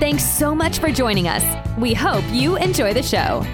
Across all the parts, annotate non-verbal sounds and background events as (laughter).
Thanks so much for joining us. We hope you enjoy the show.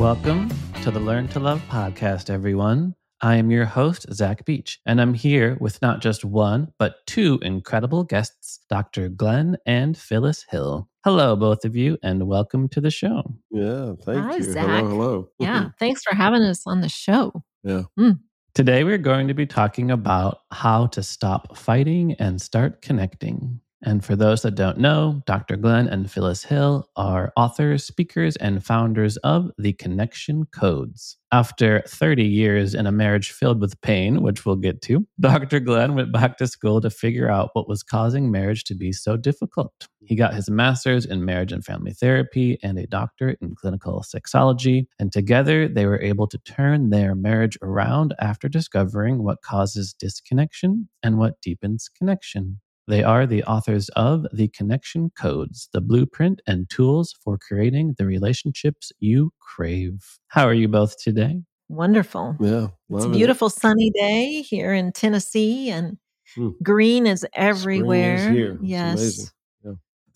Welcome to the Learn to Love podcast, everyone. I am your host, Zach Beach, and I'm here with not just one, but two incredible guests, Dr. Glenn and Phyllis Hill. Hello, both of you, and welcome to the show. Yeah, thank Hi, you. Zach. Hello, hello. Yeah, (laughs) thanks for having us on the show. yeah. Hmm. Today, we're going to be talking about how to stop fighting and start connecting. And for those that don't know, Dr. Glenn and Phyllis Hill are authors, speakers, and founders of the Connection Codes. After 30 years in a marriage filled with pain, which we'll get to, (laughs) Dr. Glenn went back to school to figure out what was causing marriage to be so difficult. He got his master's in marriage and family therapy and a doctorate in clinical sexology, and together they were able to turn their marriage around after discovering what causes disconnection and what deepens connection. They are the authors of The Connection Codes, the blueprint and tools for creating the relationships you crave. How are you both today? Wonderful. Yeah. It's a love it. beautiful sunny day here in Tennessee and Hmm. green is everywhere. here. It's Yes.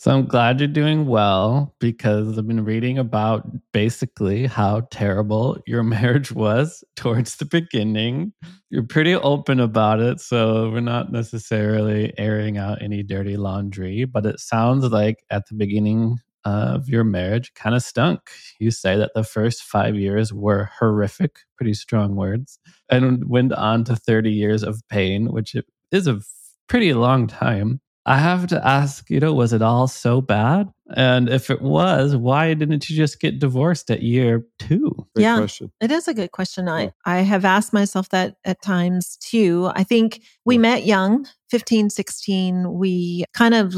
So I'm glad you're doing well because I've been reading about basically how terrible your (laughs) marriage was towards the beginning. You're pretty open about it, so we're not necessarily airing out any dirty laundry, but it sounds like at the beginning of your marriage kind of stunk. You say that the first 5 years were horrific, pretty strong words, and went on to 30 years of pain, which is a pretty long time. I have to ask, you know, was it all so bad? And if it was, why didn't you just get divorced at year two? Great Yeah. question. It is a good question. Yeah. I, I have asked myself that at times too. I think we Yeah. met young, 15, 16. We kind of,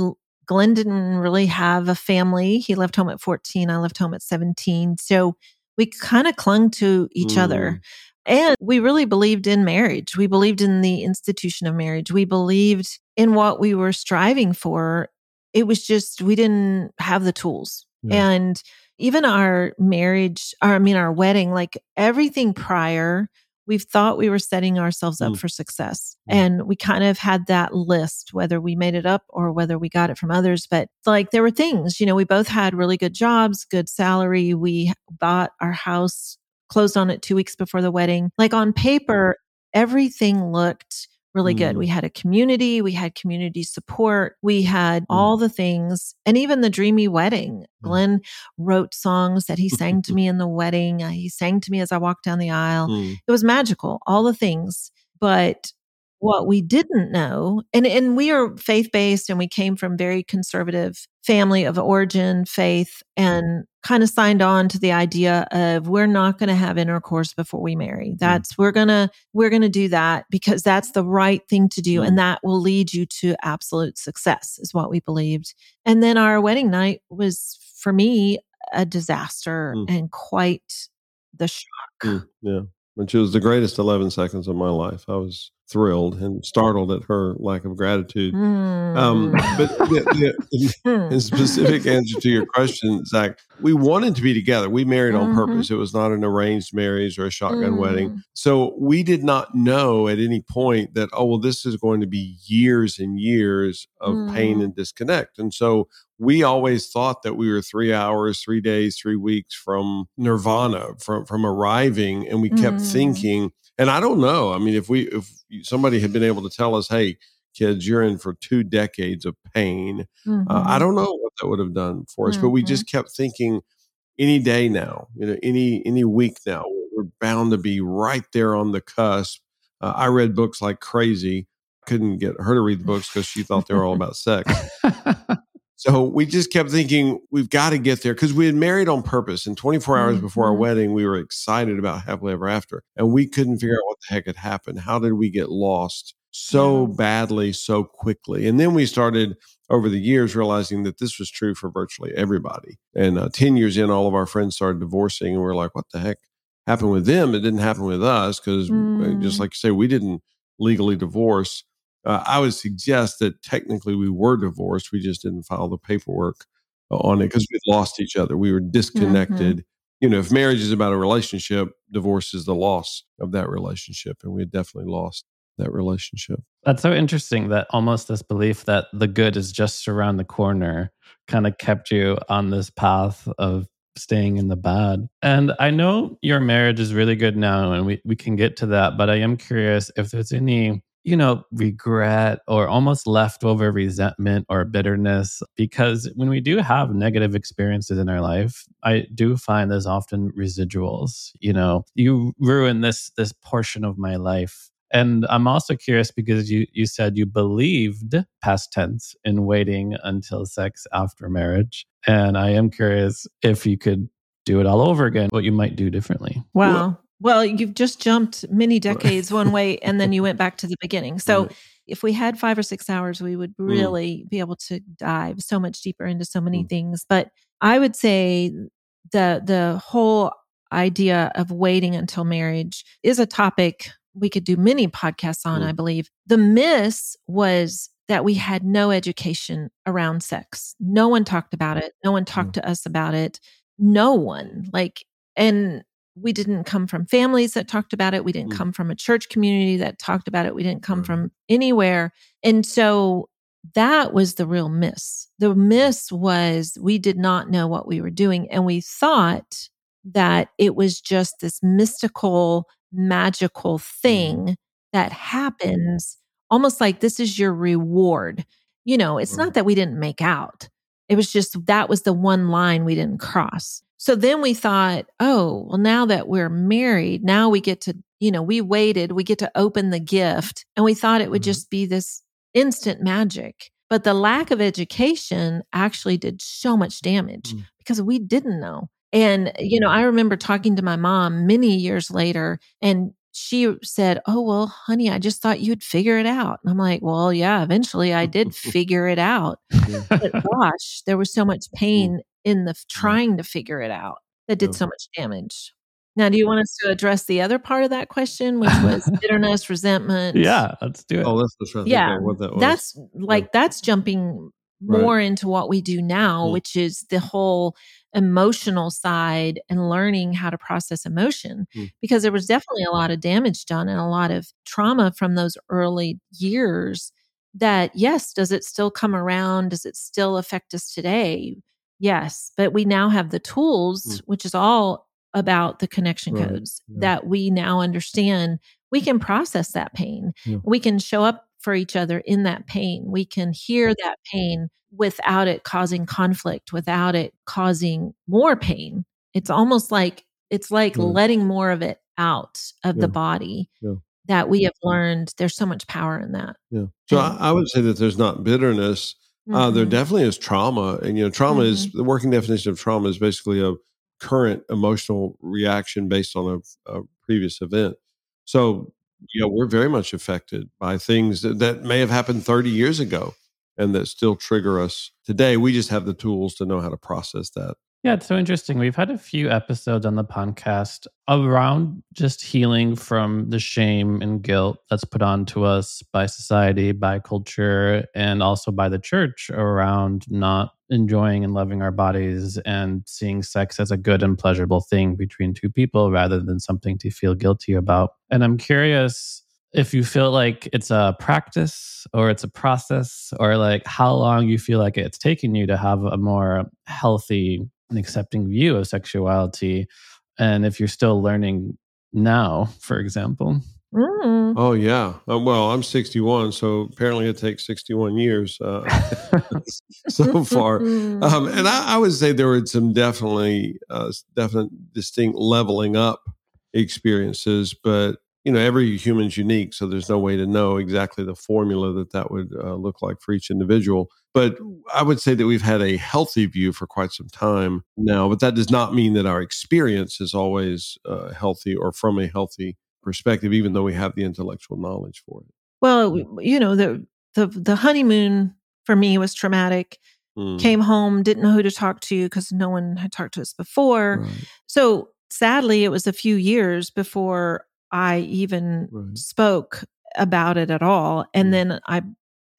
Glenn didn't really have a family. He left home at 14. I left home at 17. So we kind of clung to each other. Mm. And we really believed in marriage. We believed in the institution of marriage. We believed in what we were striving for. It was just, we didn't have the tools. Yeah. And even our marriage, or I mean, our wedding, like everything prior, we've thought we were setting ourselves up Mm. for success. Mm. And we kind of had that list, whether we made it up or whether we got it from others. But like there were things, you know, we both had really good jobs, good salary. We bought our house closed on it two weeks before the wedding. Like on paper, everything looked really good. Mm. We had a community, we had community support, we had Mm. all the things, and even the dreamy wedding. Mm. Glenn wrote songs that he sang to (laughs) me in the wedding. Uh, He sang to me as I walked down the aisle. Mm. It was magical, all the things. But what we didn't know, and, and we are faith based and we came from very conservative family of origin, faith, and kind of signed on to the idea of we're not going to have intercourse before we marry. That's we're gonna we're gonna do that because that's the right thing to do, Mm. and that will lead you to absolute success, is what we believed. And then our wedding night was for me a disaster Mm. and quite the shock. Mm. Yeah. Which was the greatest 11 seconds of my life. I was thrilled and startled at her lack of gratitude. Um, Mm. but the, the, (laughs) Hmm. in specific answer to your question, Zach, we wanted to be together. We married on Mhm. purpose. It was not an arranged marriage or a shotgun wedding. Mm. So we did not know at any point that, oh, well, this is going to be years and years of pain Mm. and disconnect. And so we always thought that we were three hours, three days, three weeks from nirvana, from from arriving. And we kept Mm. thinking, and I don't know. I mean, if we if somebody had been able to tell us, hey, kids, you're in for two decades of pain. Uh, I Mhm. don't know what that would have done for us, but we Mhm. just kept thinking any day now, you know, any any week now, we're bound to be right there on the cusp. Uh, I read books like crazy. Couldn't get her to read the books because she thought they were all about sex. (laughs) (laughs) So we just kept thinking we've got to get there because we had married on purpose. And 24 hours before our Mhm. wedding, we were excited about happily ever after, and we couldn't figure out what the heck had happened. How did we get lost so Yeah. badly so quickly? And then we started over the years realizing that this was true for virtually everybody. And uh, 10 years in, all of our friends started divorcing, and we are like, what the heck happened with them? It didn't happen with us because, mm. just like you say, we didn't legally divorce. Uh, I would suggest that technically we were divorced. We just didn't file the paperwork on it because we lost each other. We were disconnected. Mm-hmm. You know, if marriage is about a relationship, divorce is the loss of that relationship. And we had definitely lost that relationship. That's so interesting that almost this belief that the good is just around the corner kind of kept you on this path of staying in the bad. And I know your marriage is really good now and we, we can get to that, but I am curious if there's any you know, regret or almost leftover resentment or bitterness. Because when we do have negative experiences in our life, I do find there's often residuals. You know, you ruin this this portion of my life and I'm also curious because you, you said you believed past tense in waiting until sex after marriage. And I am curious if you could do it all over again, what you might do differently. Wow. Well, you've just jumped many decades one way and then you went back to the beginning. So if we had five or six hours, we would mm. really mm. be able to dive so much deeper into so many mm. things. But I would say the the whole idea of waiting until marriage is a topic we could do many podcasts on, mm. I believe. The miss was that we had no education around sex. No one talked about it. No one talked mm. to us about it. No one. Like, and we didn't come from families that talked about it. We didn't mm. come from a church community that talked about it. We didn't come from anywhere. And so that was the real miss. The miss was we did not know what we were doing. And we thought that it was just this mystical magical mm-hmm. thing that happens almost like this is your reward. You know, it's not that we didn't make out. It was just that was the one line we didn't cross. So then we thought, oh, well, now that we're married, now we get to, you know, we waited, we get to open the gift. And we thought it would mm-hmm. just be this instant magic. But the lack of education actually did so much damage mm. because we didn't know. And, you know, I remember talking to my mom many years later, and she said, Oh, well, honey, I just thought you'd figure it out. And I'm like, Well, yeah, eventually I did (laughs) figure it out. but gosh, there was so much pain in the trying to figure it out that did so much damage. Now, do you want us to address the other part of that question, which was (laughs) bitterness, resentment? Yeah, let's do it. Oh, let's, let's yeah, what that was. That's like, yeah. that's jumping more right. into what we do now, mm. which is the whole emotional side and learning how to process emotion mm. because there was definitely a lot of damage done and a lot of trauma from those early years that yes does it still come around does it still affect us today yes but we now have the tools mm. which is all about the connection right. codes yeah. that we now understand we can process that pain yeah. we can show up for each other in that pain we can hear that pain without it causing conflict, without it causing more pain. It's almost like it's like yeah. letting more of it out of the body that we have learned there's so much power in that. Yeah. So I, I, would say that there's not bitterness. Mm-hmm. Uh, there mm-hmm. definitely is trauma. And, you know, trauma mm-hmm. is the working definition of trauma is basically a current emotional reaction based on a, a previous event. So, you know, we're very much affected by things that, that may have happened 30 years ago and that still trigger us today. We just have the tools to know how to process that. Yeah, it's so interesting. We've had a few episodes on the podcast around just healing from the shame and guilt that's put onto us by society, by culture, and also by the church around not enjoying and loving our bodies and seeing sex as a good and pleasurable thing between two people rather than something to feel guilty about. And I'm curious if you feel like it's a practice or it's a process or like how long you feel like it's taken you to have a more healthy and accepting view of sexuality and if you're still learning now for example. Mm. oh yeah. Uh, well i'm 61 so apparently it takes 61 years uh, (laughs) so far. (laughs) Um, and I, I, would say there were some definitely uh, definite distinct leveling up experiences but you know every human's unique so there's no way to know exactly the formula that that would uh, look like for each individual but i would say that we've had a healthy view for quite some time now but that does not mean that our experience is always uh, healthy or from a healthy perspective even though we have the intellectual knowledge for it well you know the the, the honeymoon for me was traumatic. Mm. Came home, didn't know who to talk to because no one had talked to us before. Right. So sadly, it was a few years before I even Right. spoke about it at all. And Mm. then I,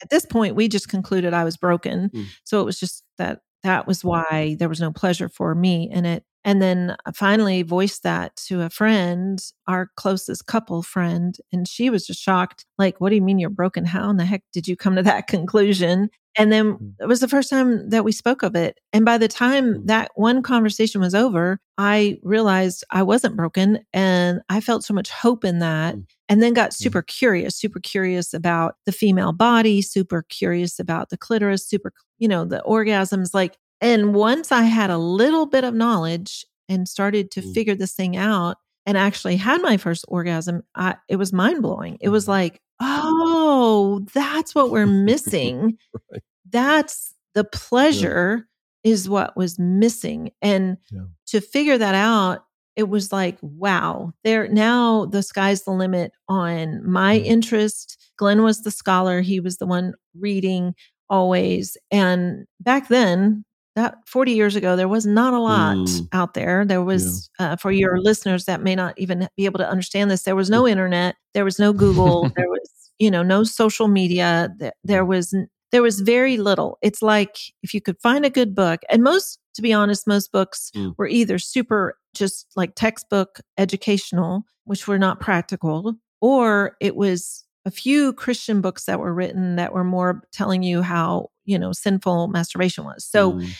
at this point, we just concluded I was broken. Mm. So it was just that that was why there was no pleasure for me in it. And then finally voiced that to a friend, our closest couple friend, and she was just shocked. Like, what do you mean you're broken? How in the heck did you come to that (laughs) conclusion? And then Mm. it was the first time that we spoke of it. And by the time Mm. that one conversation was over, I realized I wasn't broken and I felt so much hope in that. Mm. And then got super curious, super curious about the female body, super curious about the clitoris, super, you know, the orgasms. Like, and once I had a little bit of knowledge and started to Mm. figure this thing out and actually had my first orgasm, I, it was mind blowing. It was Mhm. like, oh, that's what we're (laughs) missing. Right. That's the pleasure is what was missing. And Yeah. to figure that out, it was like, wow, there now the sky's the limit on my Mhm. interest. Glenn was the scholar, he was the one reading always. And back then, that 40 years ago, there was not a lot Mm. out there. There was, uh, for your listeners that may not even be able to understand this, there was no internet, there was no Google, (laughs) there was, you know, no social media. There, there was there was very little. It's like if you could find a good book, and most, to be honest, most books Mm. were either super just like textbook educational, which were not practical, or it was a few Christian books that were written that were more telling you how, you know, sinful masturbation was. So Mm.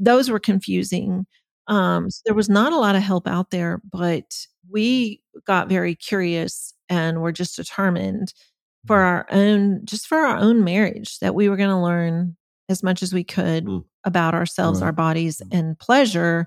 those were confusing. Um, so there was not a lot of help out there, but we got very curious and were just determined for our own, just for our own marriage, that we were going to learn as much as we could Mm. about ourselves, Right. our bodies, and pleasure.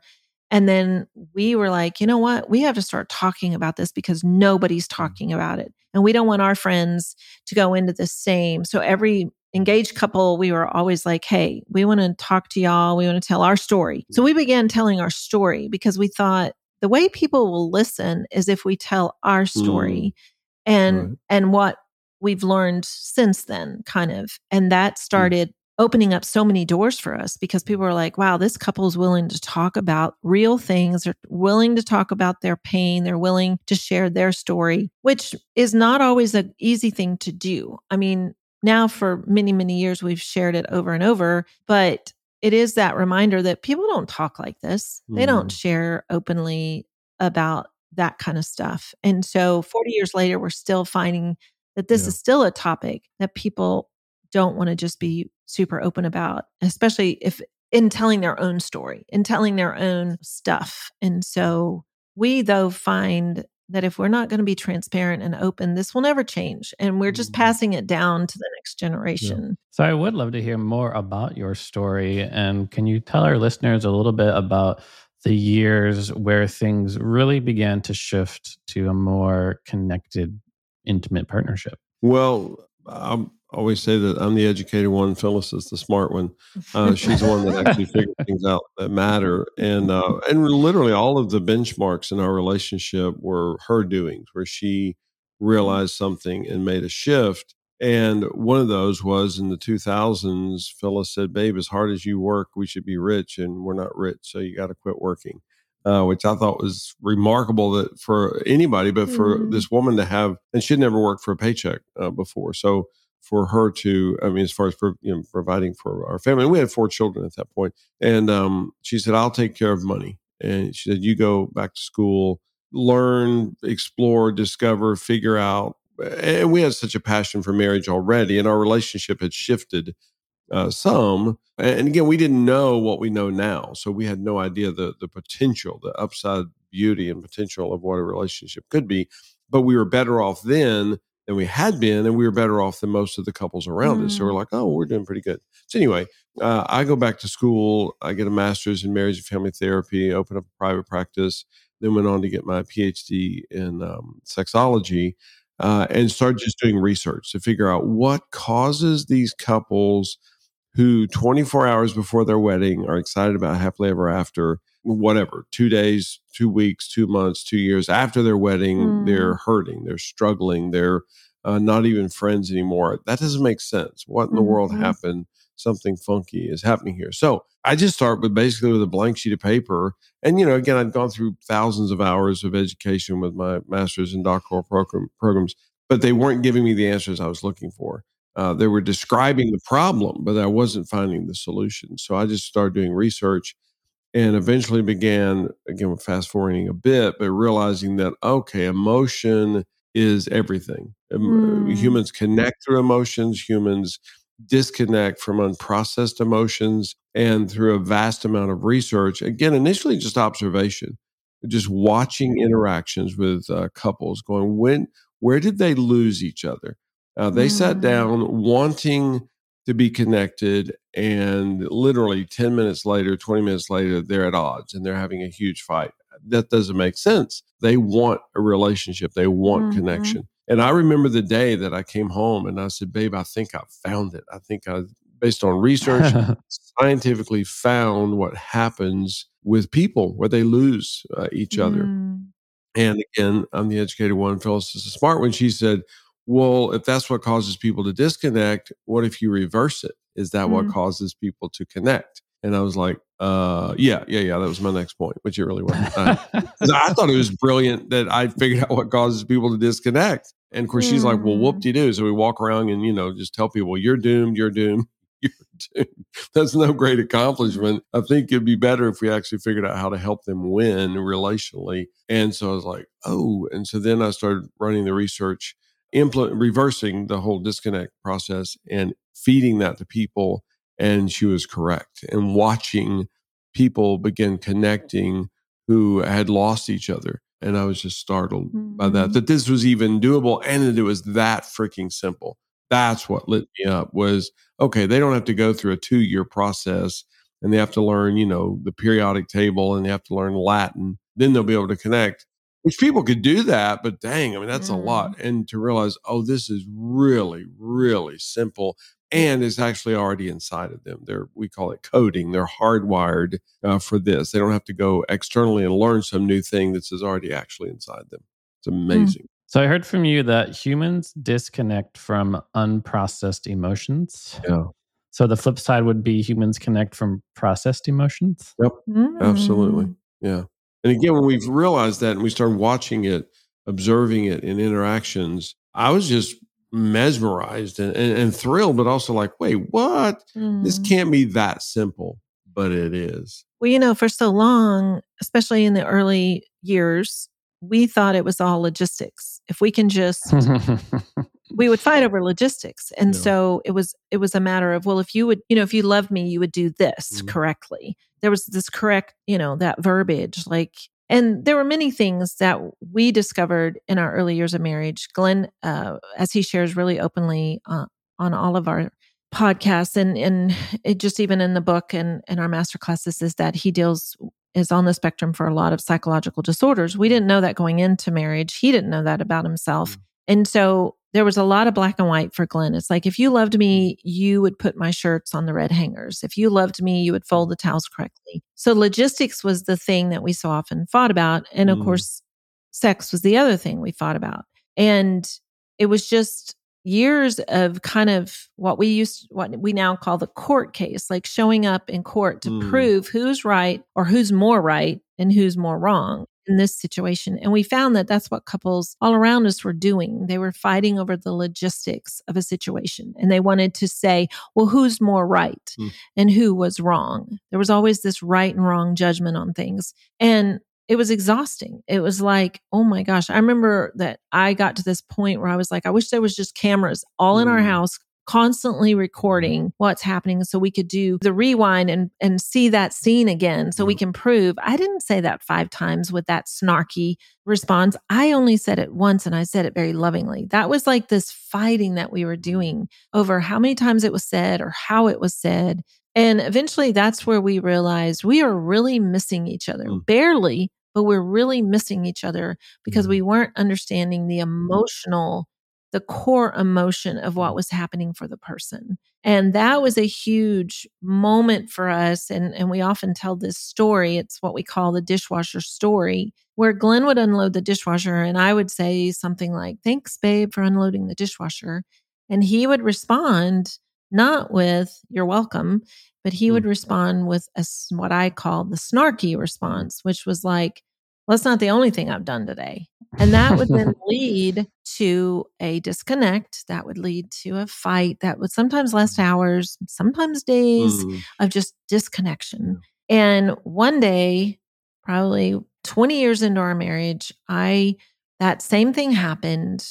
And then we were like, you know what? We have to start talking about this because nobody's talking about it. And we don't want our friends to go into the same. So every engaged couple, we were always like, hey, we want to talk to y'all. We want to tell our story. So we began telling our story because we thought the way people will listen is if we tell our story mm. and Right. and what we've learned since then kind of and that mm. started opening up so many doors for us because people were like wow this couple is willing to talk about real things they're willing to talk about their pain they're willing to share their story which is not always an easy thing to do i mean now for many many years we've shared it over and over but it is that reminder that people don't talk like this they don't Mm. share openly about that kind of stuff and so 40 years later we're still finding that this Yeah. is still a topic that people don't want to just be super open about, especially if in telling their own story, in telling their own stuff. And so we, though, find that if we're not going to be transparent and open, this will never change. And we're just Mhm. passing it down to the next generation. So I would love to hear more about your story. And can you tell our listeners a little bit about the years where things really began to shift to a more connected, intimate partnership? Well, I always say that I'm the educated one. Phyllis is the smart one. Uh, she's the one that actually (laughs) figures things out that matter, and uh, and literally all of the benchmarks in our relationship were her doings, where she realized something and made a shift. And one of those was in the 2000s. Phyllis said, "Babe, as hard as you work, we should be rich, and we're not rich, so you got to quit working." Uh, which I thought was remarkable that for anybody, but for Mhm. this woman to have, and she'd never worked for a paycheck uh, before, so for her to, I mean, as far as you know, providing for our family, we had four children at that point, and um, she said, "I'll take care of money," and she said, "You go back to school, learn, explore, discover, figure out." And we had such a passion for marriage already, and our relationship had shifted uh, some. And again, we didn't know what we know now, so we had no idea the the potential, the upside beauty and potential of what a relationship could be. But we were better off then than we had been, and we were better off than most of the couples around us. So we're like, oh, we're doing pretty good. So anyway, uh, I go back to school. I get a master's in marriage and family therapy. Open up a private practice. Then went on to get my PhD in um, sexology. Uh, and started just doing research to figure out what causes these couples who 24 hours before their wedding are excited about happily ever after, whatever, two days, two weeks, two months, two years after their wedding, Mm. they're hurting, they're struggling, they're uh, not even friends anymore. That doesn't make sense. What in the world Mhm. happened? something funky is happening here. So I just start with basically with a blank sheet of paper. And, you know, again, I'd gone through thousands of hours of education with my master's and doctoral program, programs, but they weren't giving me the answers I was looking for. Uh, they were describing the problem, but I wasn't finding the solution. So I just started doing research and eventually began, again, fast forwarding a bit, but realizing that, okay, emotion is everything. Mm. Humans connect through emotions, humans disconnect from unprocessed emotions. And through a vast amount of research, again, initially just observation, just watching interactions with uh, couples, going, when, where did they lose each other? Uh, they mm. sat down wanting to be connected, and literally 10 minutes later, 20 minutes later, they're at odds and they're having a huge fight. That doesn't make sense. They want a relationship, they want mm-hmm. connection. And I remember the day that I came home and I said, Babe, I think I found it. I think I, based on research, (laughs) scientifically found what happens with people where they lose uh, each mm. other. And again, I'm the educated one, Phyllis is the smart one. She said, Well, if that's what causes people to disconnect, what if you reverse it? Is that mm. what causes people to connect? And I was like, uh, yeah, yeah, yeah. That was my next point, which it really wasn't. (laughs) Uh, I thought it was brilliant that I figured out what causes people to disconnect. And of course, mm. she's like, well, whoop de doo. So we walk around and, you know, just tell people, you're doomed, you're doomed, (laughs) you're doomed. That's no great accomplishment. I think it'd be better if we actually figured out how to help them win relationally. And so I was like, oh. And so then I started running the research, implement, reversing the whole disconnect process and feeding that to people. And she was correct. And watching people begin connecting who had lost each other and I was just startled mm-hmm. by that, mm-hmm. that this was even doable and that it was that freaking simple. That's what lit me up was, okay, they don't have to go through a two year process and they have to learn, you know, the periodic table and they have to learn Latin. Then they'll be able to connect, which people could do that, but dang, I mean, that's mm. a lot. Mm-hmm. And to realize, oh, this is really, really simple and is actually already inside of them. They're we call it coding. They're hardwired uh, for this. They don't have to go externally and learn some new thing that's already actually inside them. It's hmm. amazing. So I heard from you that humans disconnect from unprocessed emotions. Yeah. So the flip side would be humans connect from processed emotions. Yep. Mm. Absolutely. Yeah. And again, when we've realized that and we start watching it, observing it in interactions, I was just mesmerized and, and, and, thrilled, but also like, wait, what? Mm. This can't be that simple, but it is. Well, you know, for so long, especially in the early years, we thought it was all logistics. If we can just we would fight over logistics. And yeah. so it was it was a matter of, well, if you would, you know, if you loved me, you would do this mm correctly. There was this correct, you know, that verbiage like and there were many things that we discovered in our early years of marriage. Glenn, uh, as he shares really openly uh, on all of our podcasts, and and (sighs) it just even in the book and in our master classes, is that he deals is on the spectrum for a lot of psychological disorders. We didn't know that going into marriage. He didn't know that about himself, mm. and so there was a lot of black and white for Glenn. It's like if you loved me, you would put my shirts on the red hangers. If you loved me, you would fold the towels correctly. So logistics was the thing that we so often fought about. And of mm. course, sex was the other thing we fought about. And it was just years of kind of what we used what we now call the court case like showing up in court to mm. prove who's right or who's more right and who's more wrong in this situation. And we found that that's what couples all around us were doing. They were fighting over the logistics of a situation and they wanted to say, well, who's more right mm. and who was wrong? There was always this right and wrong judgment on things. And it was exhausting. It was like, oh my gosh. I remember that I got to this point where I was like, I wish there was just cameras all in our mm. house constantly recording what's happening so we could do the rewind and and see that scene again so we mm-hmm. can prove I didn't say that 5 times with that snarky response. I only said it once and I said it very lovingly. That was like this fighting that we were doing over how many times it was said or how it was said. And eventually that's where we realized we are really missing each other. Mm. Barely, but we're really missing each other because mm. we weren't understanding the emotional the core emotion of what was happening for the person. And that was a huge moment for us. And, and we often tell this story. It's what we call the dishwasher story, where Glenn would unload the dishwasher and I would say something like, Thanks, babe, for unloading the dishwasher. And he would respond not with "You're welcome," but he would Mm. respond with a what I call the snarky response, which was like, "Well, that's not the only thing I've done today." And that would then (laughs) lead to a disconnect, that would lead to a fight that would sometimes last hours, sometimes days Mm. of just disconnection. And one day, probably 20 years into our marriage, I that same thing happened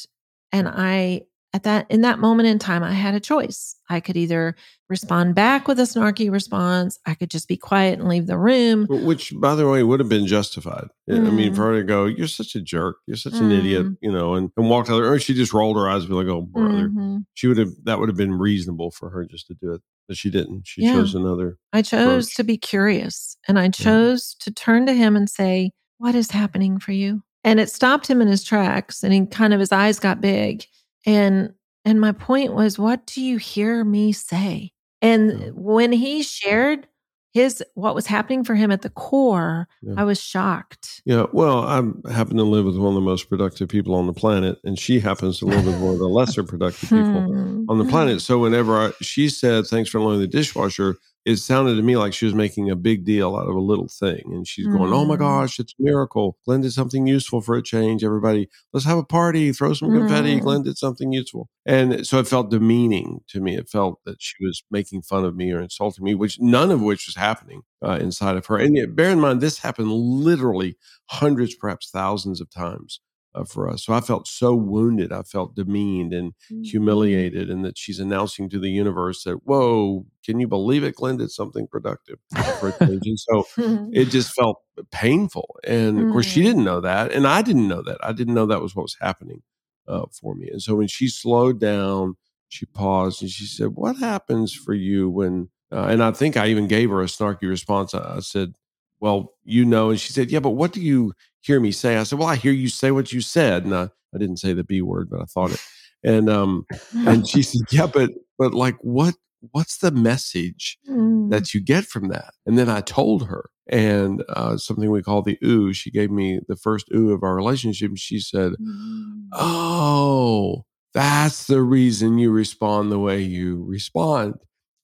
and I at that in that moment in time I had a choice. I could either respond back with a snarky response, I could just be quiet and leave the room. Which, by the way, would have been justified. I mean, Mm. for her to go, "You're such a jerk. You're such an idiot," Mm. you know, and, and walked out, or she just rolled her eyes and be like, "Oh, brother." Mhm. She would have. That would have been reasonable for her just to do it, but she didn't. She Yeah. chose another. I chose approach. to be curious and I chose to turn to him and say, What is happening for you? And it stopped him in his tracks and he kind of his eyes got big. And and my point was, what do you hear me say? And Yeah. when he shared his what was happening for him at the core, Yeah. I was shocked. Yeah, well, I happen to live with one of the most productive people on the planet, and she happens to live with one of the lesser productive people Hmm. (laughs) on the planet. So whenever I, she said, "Thanks for loaning the dishwasher," it sounded to me like she was making a big deal out of a little thing, and she's going, "Oh my Mm. gosh, it's a miracle! Glenn did something useful for a change. Everybody, let's have a party, throw some confetti. Mm. Glenn did something useful." And so it felt demeaning to me. It felt that she was making fun of me or insulting me, which none of which was happening uh, inside of her. And yet, bear in mind, this happened literally hundreds, perhaps thousands of times uh, for us. So I felt so wounded. I felt demeaned and humiliated, and that she's announcing to the universe that, "Whoa, can you believe it? Glenn did something productive (laughs) so it just felt painful. And of course, she Mm. didn't know that, and I didn't know that. I didn't know that was what was happening uh, for me. And so when she slowed down, she paused and she said, "What happens for you when?" Uh, and I think I even gave her a snarky response. I, I said, "Well, you know," and she said, "Yeah, but what do you hear me say?" I said, "Well, I hear you say what you said," and I, I didn't say the B word, but I thought it. And um, and she said, "Yeah, but but like what?" What's the message Mm. that you get from that. And then I told her, and uh, something we call the ooh. She gave me the first ooh of our relationship. And she said, Mm. Oh, that's the reason you respond the way you respond,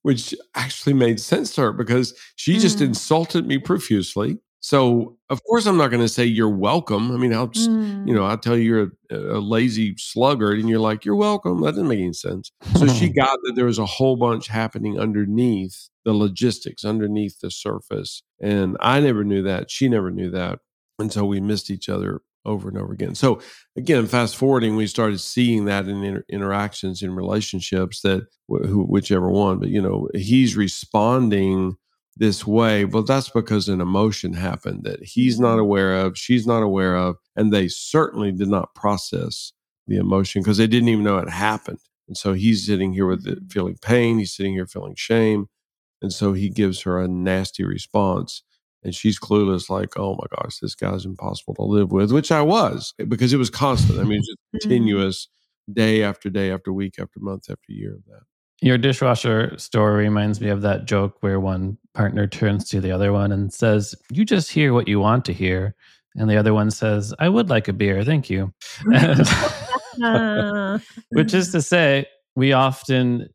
which actually made sense to her because she just Mm. insulted me profusely. So, of course, I'm not going to say you're welcome. I mean, I'll just, Mm. you know, I'll tell you you're a, a lazy sluggard and you're like, you're welcome. That doesn't make any sense. So she (laughs) got that there was a whole bunch happening underneath the logistics, underneath the surface. And I never knew that. She never knew that. And so we missed each other over and over again. So again, fast forwarding, we started seeing that in inter- interactions in relationships that wh- who, whichever one, but you know, he's responding this way. Well, that's because an emotion happened that he's not mm-hmm. aware of, she's not aware of, and they certainly did not process the emotion because they didn't even know it happened. And so he's sitting here with it, mm-hmm. feeling pain. He's sitting here feeling shame. And so he gives her a nasty response. And she's clueless, like, oh my gosh, this guy's impossible to live with, which I was eh, because it was constant. I mean, it's just mm-hmm. continuous day after day after week after month after year of that. Your dishwasher story reminds me of that joke where one partner turns to the other one and says, You just hear what you want to hear. And the other one says, I would like a beer. Thank you. (laughs) Which is to say, we often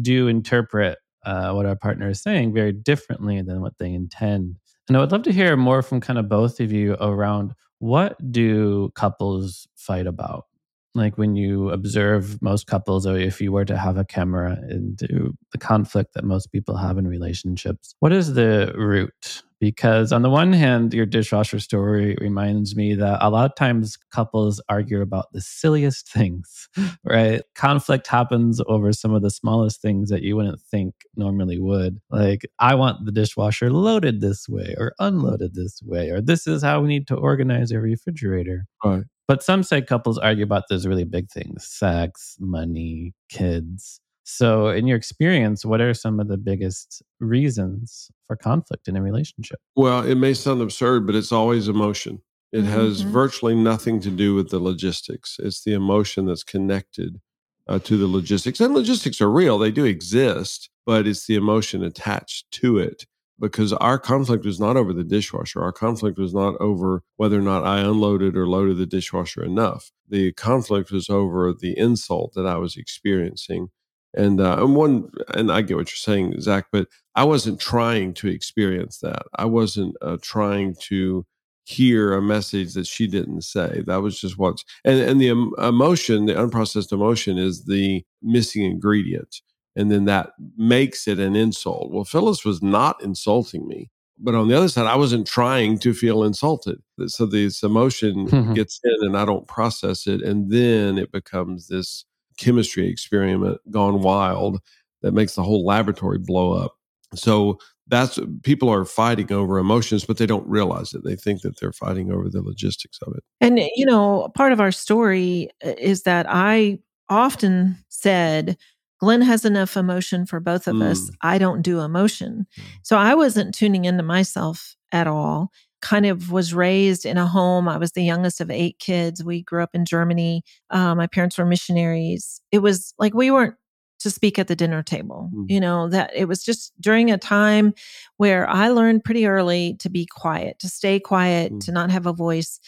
do interpret uh, what our partner is saying very differently than what they intend. And I would love to hear more from kind of both of you around what do couples fight about? Like when you observe most couples, or if you were to have a camera into the conflict that most people have in relationships, what is the root? Because on the one hand, your dishwasher story reminds me that a lot of times couples argue about the silliest things, (laughs) right? Conflict happens over some of the smallest things that you wouldn't think normally would. Like, I want the dishwasher loaded this way or unloaded this way, or this is how we need to organize a refrigerator. Right. But some say couples argue about those really big things sex, money, kids. So, in your experience, what are some of the biggest reasons for conflict in a relationship? Well, it may sound absurd, but it's always emotion. It has Mhm. virtually nothing to do with the logistics. It's the emotion that's connected uh, to the logistics. And logistics are real, they do exist, but it's the emotion attached to it. Because our conflict was not over the dishwasher. Our conflict was not over whether or not I unloaded or loaded the dishwasher enough. The conflict was over the insult that I was experiencing And uh, and one, and I get what you're saying, Zach, but I wasn't trying to experience that. I wasn't uh, trying to hear a message that she didn't say. That was just what's and and the emotion, the unprocessed emotion, is the missing ingredient, and then that makes it an insult. Well, Phyllis was not insulting me. But on the other side, I wasn't trying to feel insulted. So this emotion mm-hmm. gets in and I don't process it. And then it becomes this chemistry experiment gone wild that makes the whole laboratory blow up. So that's people are fighting over emotions, but they don't realize it. They think that they're fighting over the logistics of it. And, you know, part of our story uh, is that I often said, Glenn has enough emotion for both of mm. us. I don't do emotion. Mm. So I wasn't tuning into myself at all. Kind of was raised in a home. I was the youngest of eight kids. We grew up in Germany. Uh, my parents were missionaries. It was like we weren't to speak at the dinner table. Mm. You know, that it was just during a time where I learned pretty early to be quiet, to stay quiet, mm. to not have a voice.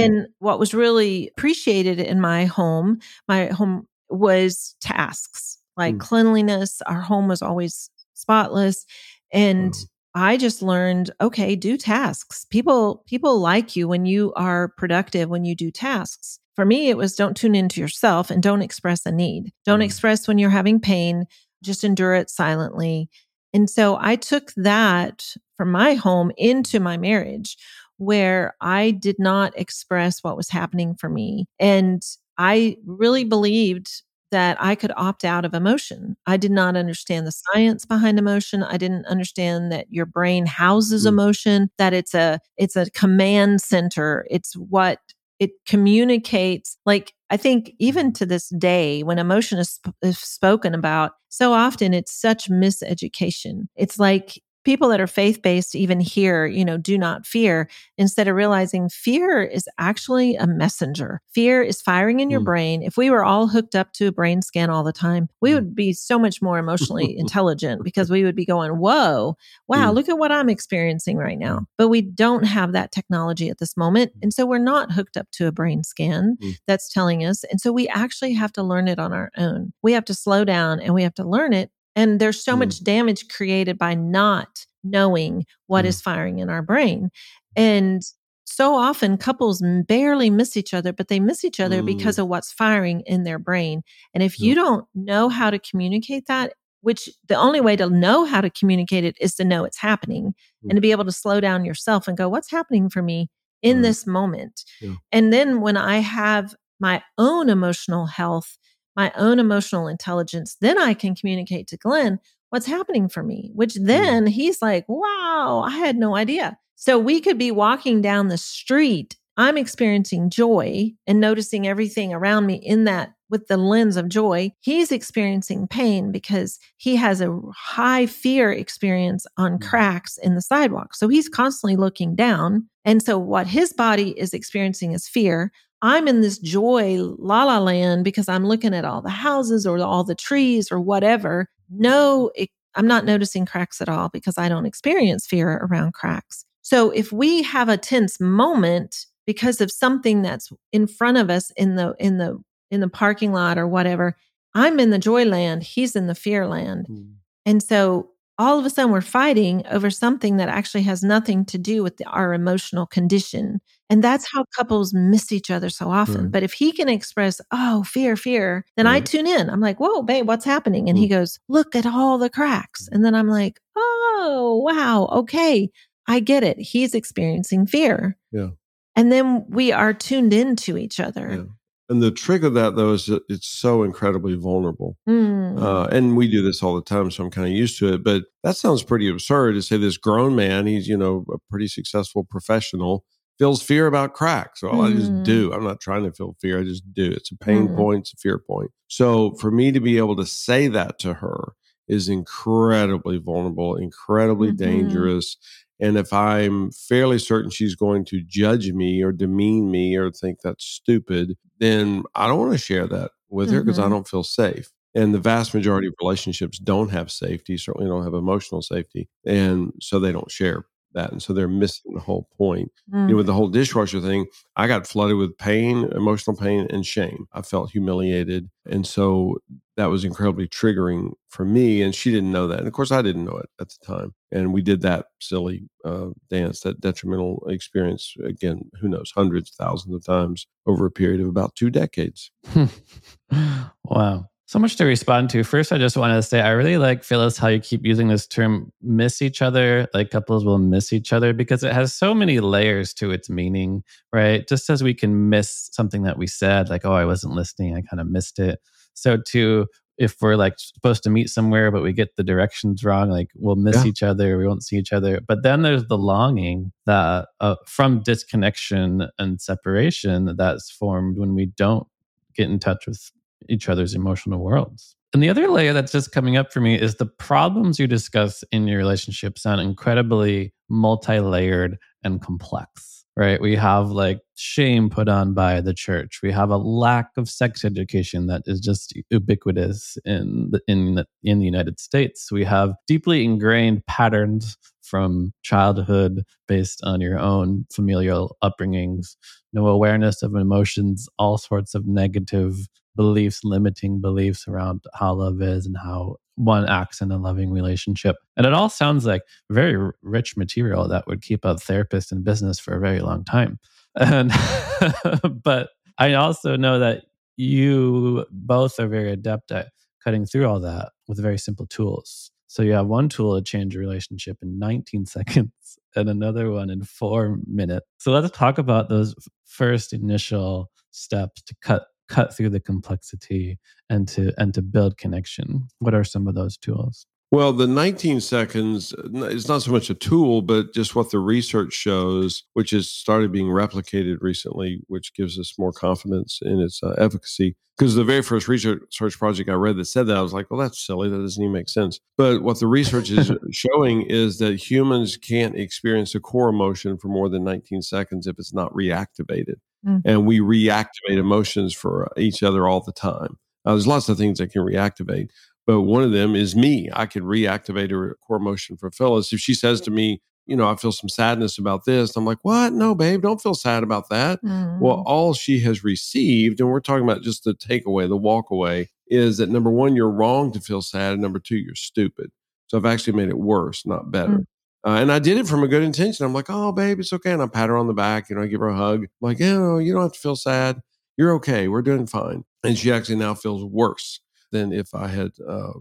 And what was really appreciated in my home, my home was tasks like mm. cleanliness. Our home was always spotless. And mm. I just learned, okay, do tasks. People, people like you when you are productive, when you do tasks. For me, it was don't tune into yourself and don't express a need. Don't mm. express when you're having pain. Just endure it silently. And so I took that from my home into my marriage where I did not express what was happening for me. And I really believed that I could opt out of emotion. I did not understand the science behind emotion. I didn't understand that your brain houses mm. emotion, that it's a it's a command center. It's what it communicates like I think even to this day, when emotion is, sp- is, spoken about, so often it's such miseducation. It's like people that are faith based even hear, you know, do not fear, instead of realizing fear is actually a messenger. Fear is firing in your mm. brain. If we were all hooked up to a brain scan all the time, we mm. would be so much more emotionally (laughs) intelligent because we would be going, whoa, wow, mm. look at what I'm experiencing right now. But we don't have that technology at this moment. And so we're not hooked up to a brain scan mm. that's telling us. And so we actually have to learn it on our own. We have to slow down and we have to learn it and there's so mm. much damage created by not knowing what mm. is firing in our brain. And so often couples barely miss each other, but they miss each other mm. because of what's firing in their brain. And if you don't know how to communicate that, which the only way to know how to communicate it is to know it's happening mm. and to be able to slow down yourself and go, what's happening for me in mm. this moment? Yeah. And then when I have my own emotional health my own emotional intelligence, then I can communicate to Glenn what's happening for me, which mm. then he's like, wow, I had no idea. So we could be walking down the street. I'm experiencing joy and noticing everything around me in that with the lens of joy. He's experiencing pain because he has a high fear experience on mm. cracks in the sidewalk. So he's constantly looking down. And so what his body is experiencing is fear. I'm in this joy la la land because I'm looking at all the houses or all the trees or whatever. No, it, I'm not noticing cracks at all because I don't experience fear around cracks. So if we have a tense moment because of something that's in front of us in the in the in the parking lot or whatever, I'm in the joy land, he's in the fear land. Mm. And so all of a sudden we're fighting over something that actually has nothing to do with the, our emotional condition. And that's how couples miss each other so often. Right. But if he can express, oh, fear, fear, then right. I tune in. I'm like, whoa, babe, what's happening? And mm. he goes, look at all the cracks. And then I'm like, oh, wow, okay, I get it. He's experiencing fear. Yeah. And then we are tuned into each other. Yeah. And the trick of that, though, is that it's so incredibly vulnerable. Mm. Uh, and we do this all the time, so I'm kind of used to it. But that sounds pretty absurd to say this grown man, he's, you know, a pretty successful professional, feels fear about cracks. So mm. I just do. Mm. I'm not trying to feel fear. I just do. It's a pain mm. point, it's a fear point. So for me to be able to say that to her is incredibly vulnerable, incredibly mm-hmm. dangerous. And if I'm fairly certain she's going to judge me or demean me or think that's stupid, then I don't want to share that with mm-hmm. her because I don't feel safe. And the vast majority of relationships don't have safety, certainly don't have emotional safety. And so they don't share that. And so they're missing the whole point. Mm. You know, with the whole dishwasher thing, I got flooded with pain, emotional pain, and shame. I felt humiliated. And so that was incredibly triggering for me. And she didn't know that. And of course, I didn't know it at the time. And we did that silly uh, dance, that detrimental experience, again, who knows, hundreds, thousands of times over a period of about two decades. (laughs) wow. So much to respond to. First, I just wanted to say I really like Phyllis how you keep using this term miss each other. Like couples will miss each other because it has so many layers to its meaning, right? Just as we can miss something that we said, like, oh, I wasn't listening, I kind of missed it. So, too, if we're like supposed to meet somewhere, but we get the directions wrong, like we'll miss yeah. each other, we won't see each other. But then there's the longing that uh, from disconnection and separation that's formed when we don't get in touch with each other's emotional worlds. And the other layer that's just coming up for me is the problems you discuss in your relationship sound incredibly multi layered and complex, right? We have like shame put on by the church. We have a lack of sex education that is just ubiquitous in the, in the, in the United States. We have deeply ingrained patterns from childhood based on your own familial upbringings, no awareness of emotions, all sorts of negative beliefs, limiting beliefs around how love is and how one acts in a loving relationship. And it all sounds like very rich material that would keep a therapist in business for a very long time. (laughs) And (laughs) but I also know that you both are very adept at cutting through all that with very simple tools. So you have one tool to change a relationship in 19 (laughs) seconds and another one in four minutes. So let's talk about those first initial steps to cut cut through the complexity and to and to build connection what are some of those tools well the 19 seconds is not so much a tool but just what the research shows which has started being replicated recently which gives us more confidence in its uh, efficacy. Because the very first research project i read that said that i was like well that's silly. That doesn't even make sense. But what the research is (laughs) showing is that humans can't experience a core emotion for more than 19 seconds if it's not reactivated. Mm. and we reactivate emotions for each other all the time. Uh, there's lots of things that can reactivate, but one of them is me. I could reactivate a core emotion for Phyllis. If she says to me, you know, I feel some sadness about this. I'm like, what? No, babe, don't feel sad about that. Mm. Well, all she has received, and we're talking about just the takeaway, the walk away, is that number one, you're wrong to feel sad. And number two, you're stupid. So I've actually made it worse, not better. Mm. Uh, and I did it from a good intention. I'm like, oh, babe, it's okay. And I pat her on the back. You know, I give her a hug. I'm like, oh, you don't have to feel sad. You're okay. We're doing fine. And she actually now feels worse than if I had uh,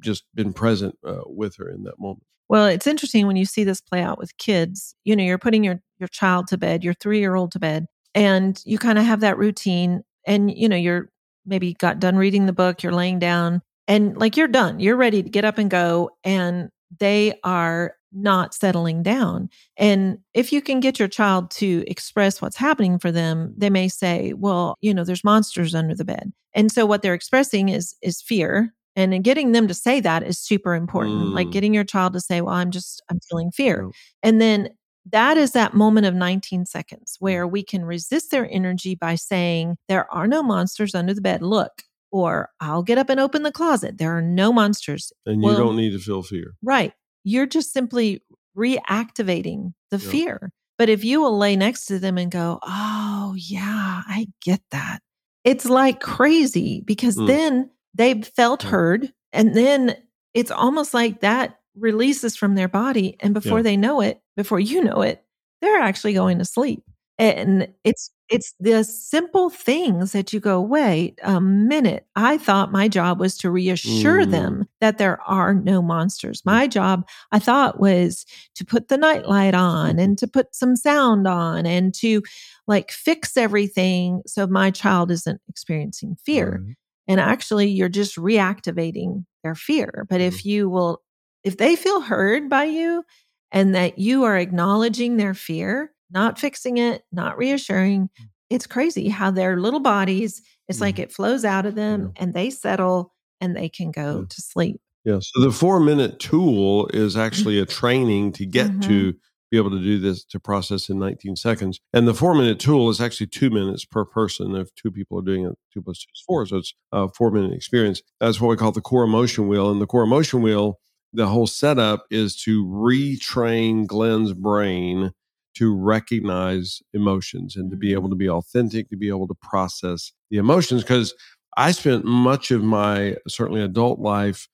just been present uh, with her in that moment. Well, it's interesting when you see this play out with kids. You know, you're putting your your child to bed, your three year old to bed, and you kind of have that routine. And you know, you're maybe got done reading the book, you're laying down, and like you're done, you're ready to get up and go, and they are not settling down. And if you can get your child to express what's happening for them, they may say, well, you know, there's monsters under the bed. And so what they're expressing is is fear. And getting them to say that is super important. Mm. Like getting your child to say, well, I'm just I'm feeling fear. Oh. And then that is that moment of 19 seconds where we can resist their energy by saying, There are no monsters under the bed. Look, or I'll get up and open the closet. There are no monsters. And you well, don't need to feel fear. Right you're just simply reactivating the fear. But if you will lay next to them and go, oh, yeah, I get that, it's like crazy because mm. then they've felt heard. And then it's almost like that releases from their body. And before yeah. they know it, before you know it, they're actually going to sleep. And it's it's the simple things that you go, wait a minute. I thought my job was to reassure mm. them that there are no monsters. My job, I thought, was to put the nightlight on and to put some sound on and to like fix everything so my child isn't experiencing fear. Right. And actually, you're just reactivating their fear. But mm. if you will, if they feel heard by you and that you are acknowledging their fear, not fixing it, not reassuring. Mm. It's crazy how their little bodies, it's mm like it flows out of them yeah. and they settle and they can go to sleep. Yeah. So the four minute tool is actually a training to get mm-hmm. to be able to do this to process in 19 seconds. And the four minute tool is actually two minutes per person. If two people are doing it, two plus two is four. So it's a four minute experience. That's what we call the core emotion wheel. And the core emotion wheel the whole setup is to retrain Glenn's brain to recognize emotions and to be able to be authentic, to be able to process the emotions. Because I spent much of my certainly adult life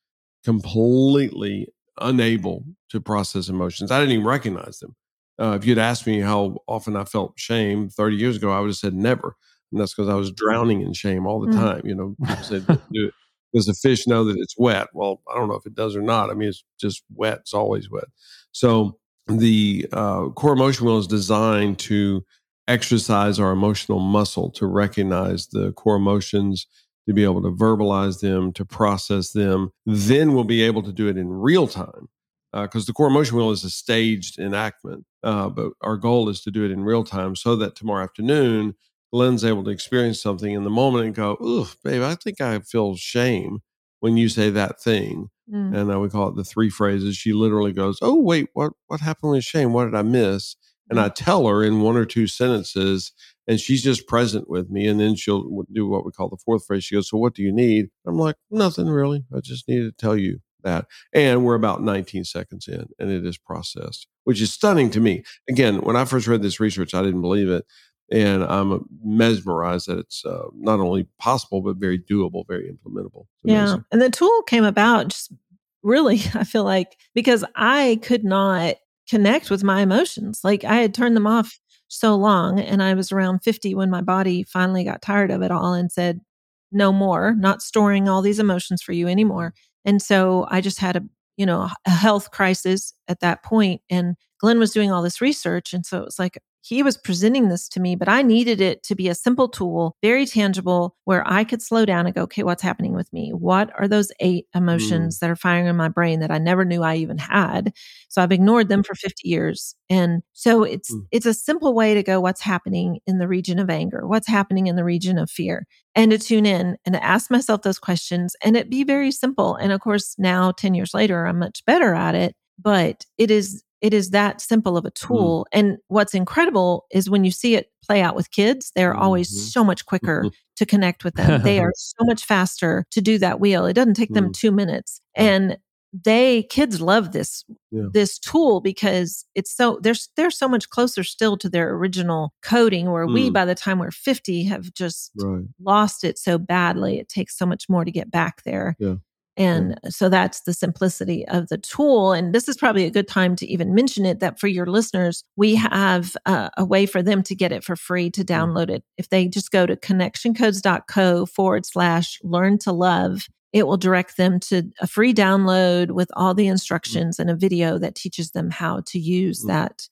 completely unable to process emotions. I didn't even recognize them. Uh, if you'd asked me how often I felt shame 30 years ago, I would have said never. And that's because I was drowning in shame all the mm. time. You know, said, do it. Does the fish know that it's wet? Well, I don't know if it does or not. I mean, it's just wet. It's always wet. So the uh, core emotion wheel is designed to exercise our emotional muscle to recognize the core emotions, to be able to verbalize them, to process them. Then we'll be able to do it in real time because uh, the core emotion wheel is a staged enactment. Uh, but our goal is to do it in real time so that tomorrow afternoon, Glenn's able to experience something in the moment and go, "Ooh, babe, I think I feel shame when you say that thing." Mm. And uh, we call it the three phrases. She literally goes, "Oh, wait, what what happened with shame? What did I miss?" And I mm. tell her in one or two sentences, and she's just present with me. And then she'll do what we call the fourth phrase. She goes, "So what do you need?" I'm like, "Nothing really. I just need to tell you." that. And we're about 19 seconds in and it is processed, which is stunning to me. Again, when I first read this research, I didn't believe it and I'm mesmerized that it's uh, not only possible but very doable, very implementable. Yeah, and the tool came about just really, (laughs) I feel like because I could not connect with my emotions. Like I had turned them off so long, and I was around 50 when my body finally got tired of it all and said, "No more, not storing all these emotions for you anymore." And so I just had a you know a health crisis at that point, and Glenn was doing all this research, and so it was like he was presenting this to me, but I needed it to be a simple tool, very tangible, where I could slow down and go, okay, what's happening with me? What are those eight emotions mm. that are firing in my brain that I never knew I even had? So I've ignored them for 50 years. And so it's mm. it's a simple way to go, what's happening in the region of anger? What's happening in the region of fear? And to tune in and to ask myself those questions and it be very simple. And of course, now 10 years later, I'm much better at it. But it is it is that simple of a mm. tool. Mm. And what's incredible is when you see it play out with kids, they're mm-hmm. always so much quicker (laughs) to connect with them. they are (laughs) so much faster to do that wheel. It doesn't take them mm. two minutes. And they kids love this yeah. this tool because it's so they're they're so much closer still to their original coding where mm. we by the time we're 50 have just right. lost it so badly it takes so much more to get back there yeah. And so that's the simplicity of the tool. And this is probably a good time to even mention it that for your listeners, we have uh, a way for them to get it for free to mm. download it. If they just go to connectioncodes.co forward slash learn to love, it will direct them to a free download with all the mm. instructions and a video that teaches them how to use that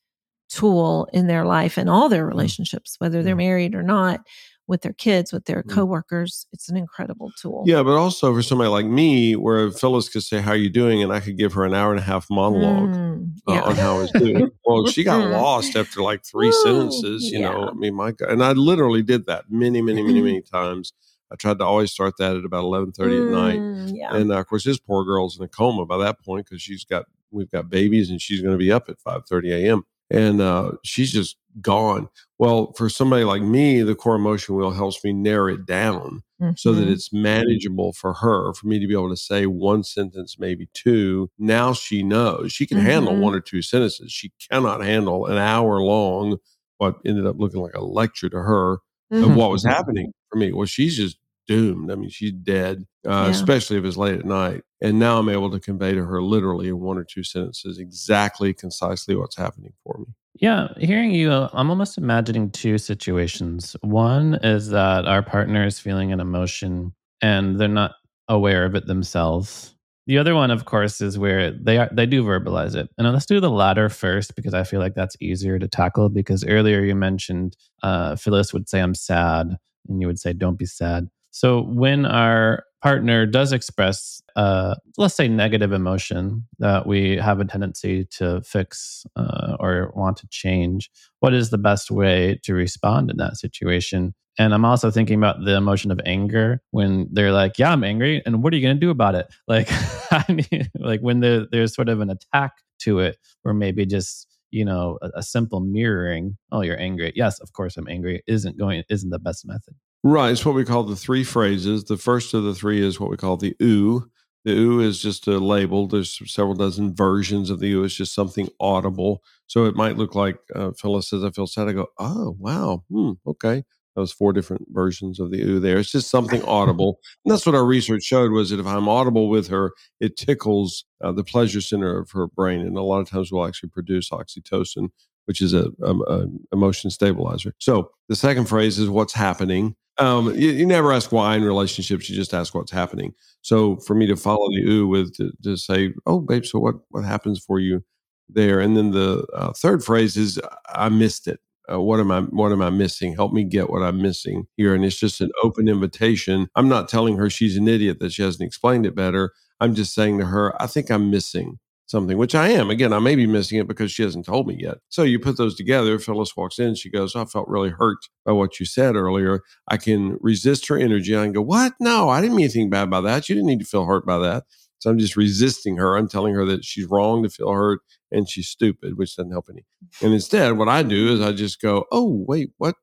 tool in their life and all their relationships, whether they're married or not with their kids, with their mm. coworkers. It's an incredible tool. Yeah, but also for somebody like me, where Phyllis could say, "How are you doing?" and I could give her an hour and a half monologue mm, yeah. uh, on how I was doing. (laughs) well, she got lost after like three Ooh, sentences. You yeah. know, I mean, my God, and I literally did that many, many, many, many times. I tried to always start that at about eleven thirty mm, at night, mm, yeah. and uh, of course, this poor girl's in a coma by that point because she's got we've got babies and she's going to be up at five thirty a.m. and uh, she's just gone. Well, for somebody like me, the core emotion wheel helps me narrow it down mm-hmm. so that mm-hmm. it's manageable for her, for me to be able to say one sentence, maybe two. Now she knows she can mm-hmm. handle one or two sentences. She cannot handle an hour long, what ended up looking like a lecture to her mm-hmm. of what was happening for me. Well, she's just doomed. I mean, she's dead, uh, yeah. especially if it's late at night. And now I'm able to convey to her literally in one or two sentences exactly, concisely what's happening for me. Yeah, hearing you, I'm almost imagining two situations. One is that our partner is feeling an emotion and they're not aware of it themselves. The other one, of course, is where they are they do verbalize it. And let's do the latter first because I feel like that's easier to tackle. Because earlier you mentioned uh, Phyllis would say, "I'm sad," and you would say, "Don't be sad." So when our partner does express, uh, let's say, negative emotion that we have a tendency to fix uh, or want to change, what is the best way to respond in that situation? And I'm also thinking about the emotion of anger when they're like, "Yeah, I'm angry," and what are you going to do about it? (laughs) Like, I mean, like when there, there's sort of an attack to it, or maybe just you know a, a simple mirroring. Oh, you're angry. Yes, of course I'm angry. Isn't going isn't the best method. Right. It's what we call the three phrases. The first of the three is what we call the ooh, The ooh is just a label. There's several dozen versions of the ooh. It's just something audible. So it might look like uh, Phyllis says, I feel sad. I go, oh, wow. Hmm, okay. That was four different versions of the ooh there. It's just something (laughs) audible. And that's what our research showed was that if I'm audible with her, it tickles uh, the pleasure center of her brain. And a lot of times we'll actually produce oxytocin, which is a, a, a emotion stabilizer. So the second phrase is what's happening. Um, you, you, never ask why in relationships. You just ask what's happening. So for me to follow the ooh with to, to say, "Oh, babe, so what what happens for you there?" And then the uh, third phrase is, "I missed it." Uh, what am I what am I missing? Help me get what I'm missing here. And it's just an open invitation. I'm not telling her she's an idiot that she hasn't explained it better. I'm just saying to her, I think I'm missing something, which I am. Again, I may be missing it because she hasn't told me yet. So you put those together. Phyllis walks in. She goes, I felt really hurt by what you said earlier. I can resist her energy. I can go, What? No, I didn't mean anything bad by that. You didn't need to feel hurt by that. So I'm just resisting her. I'm telling her that she's wrong to feel hurt and she's stupid, which doesn't help any. And instead, what I do is I just go, "Oh, wait, what?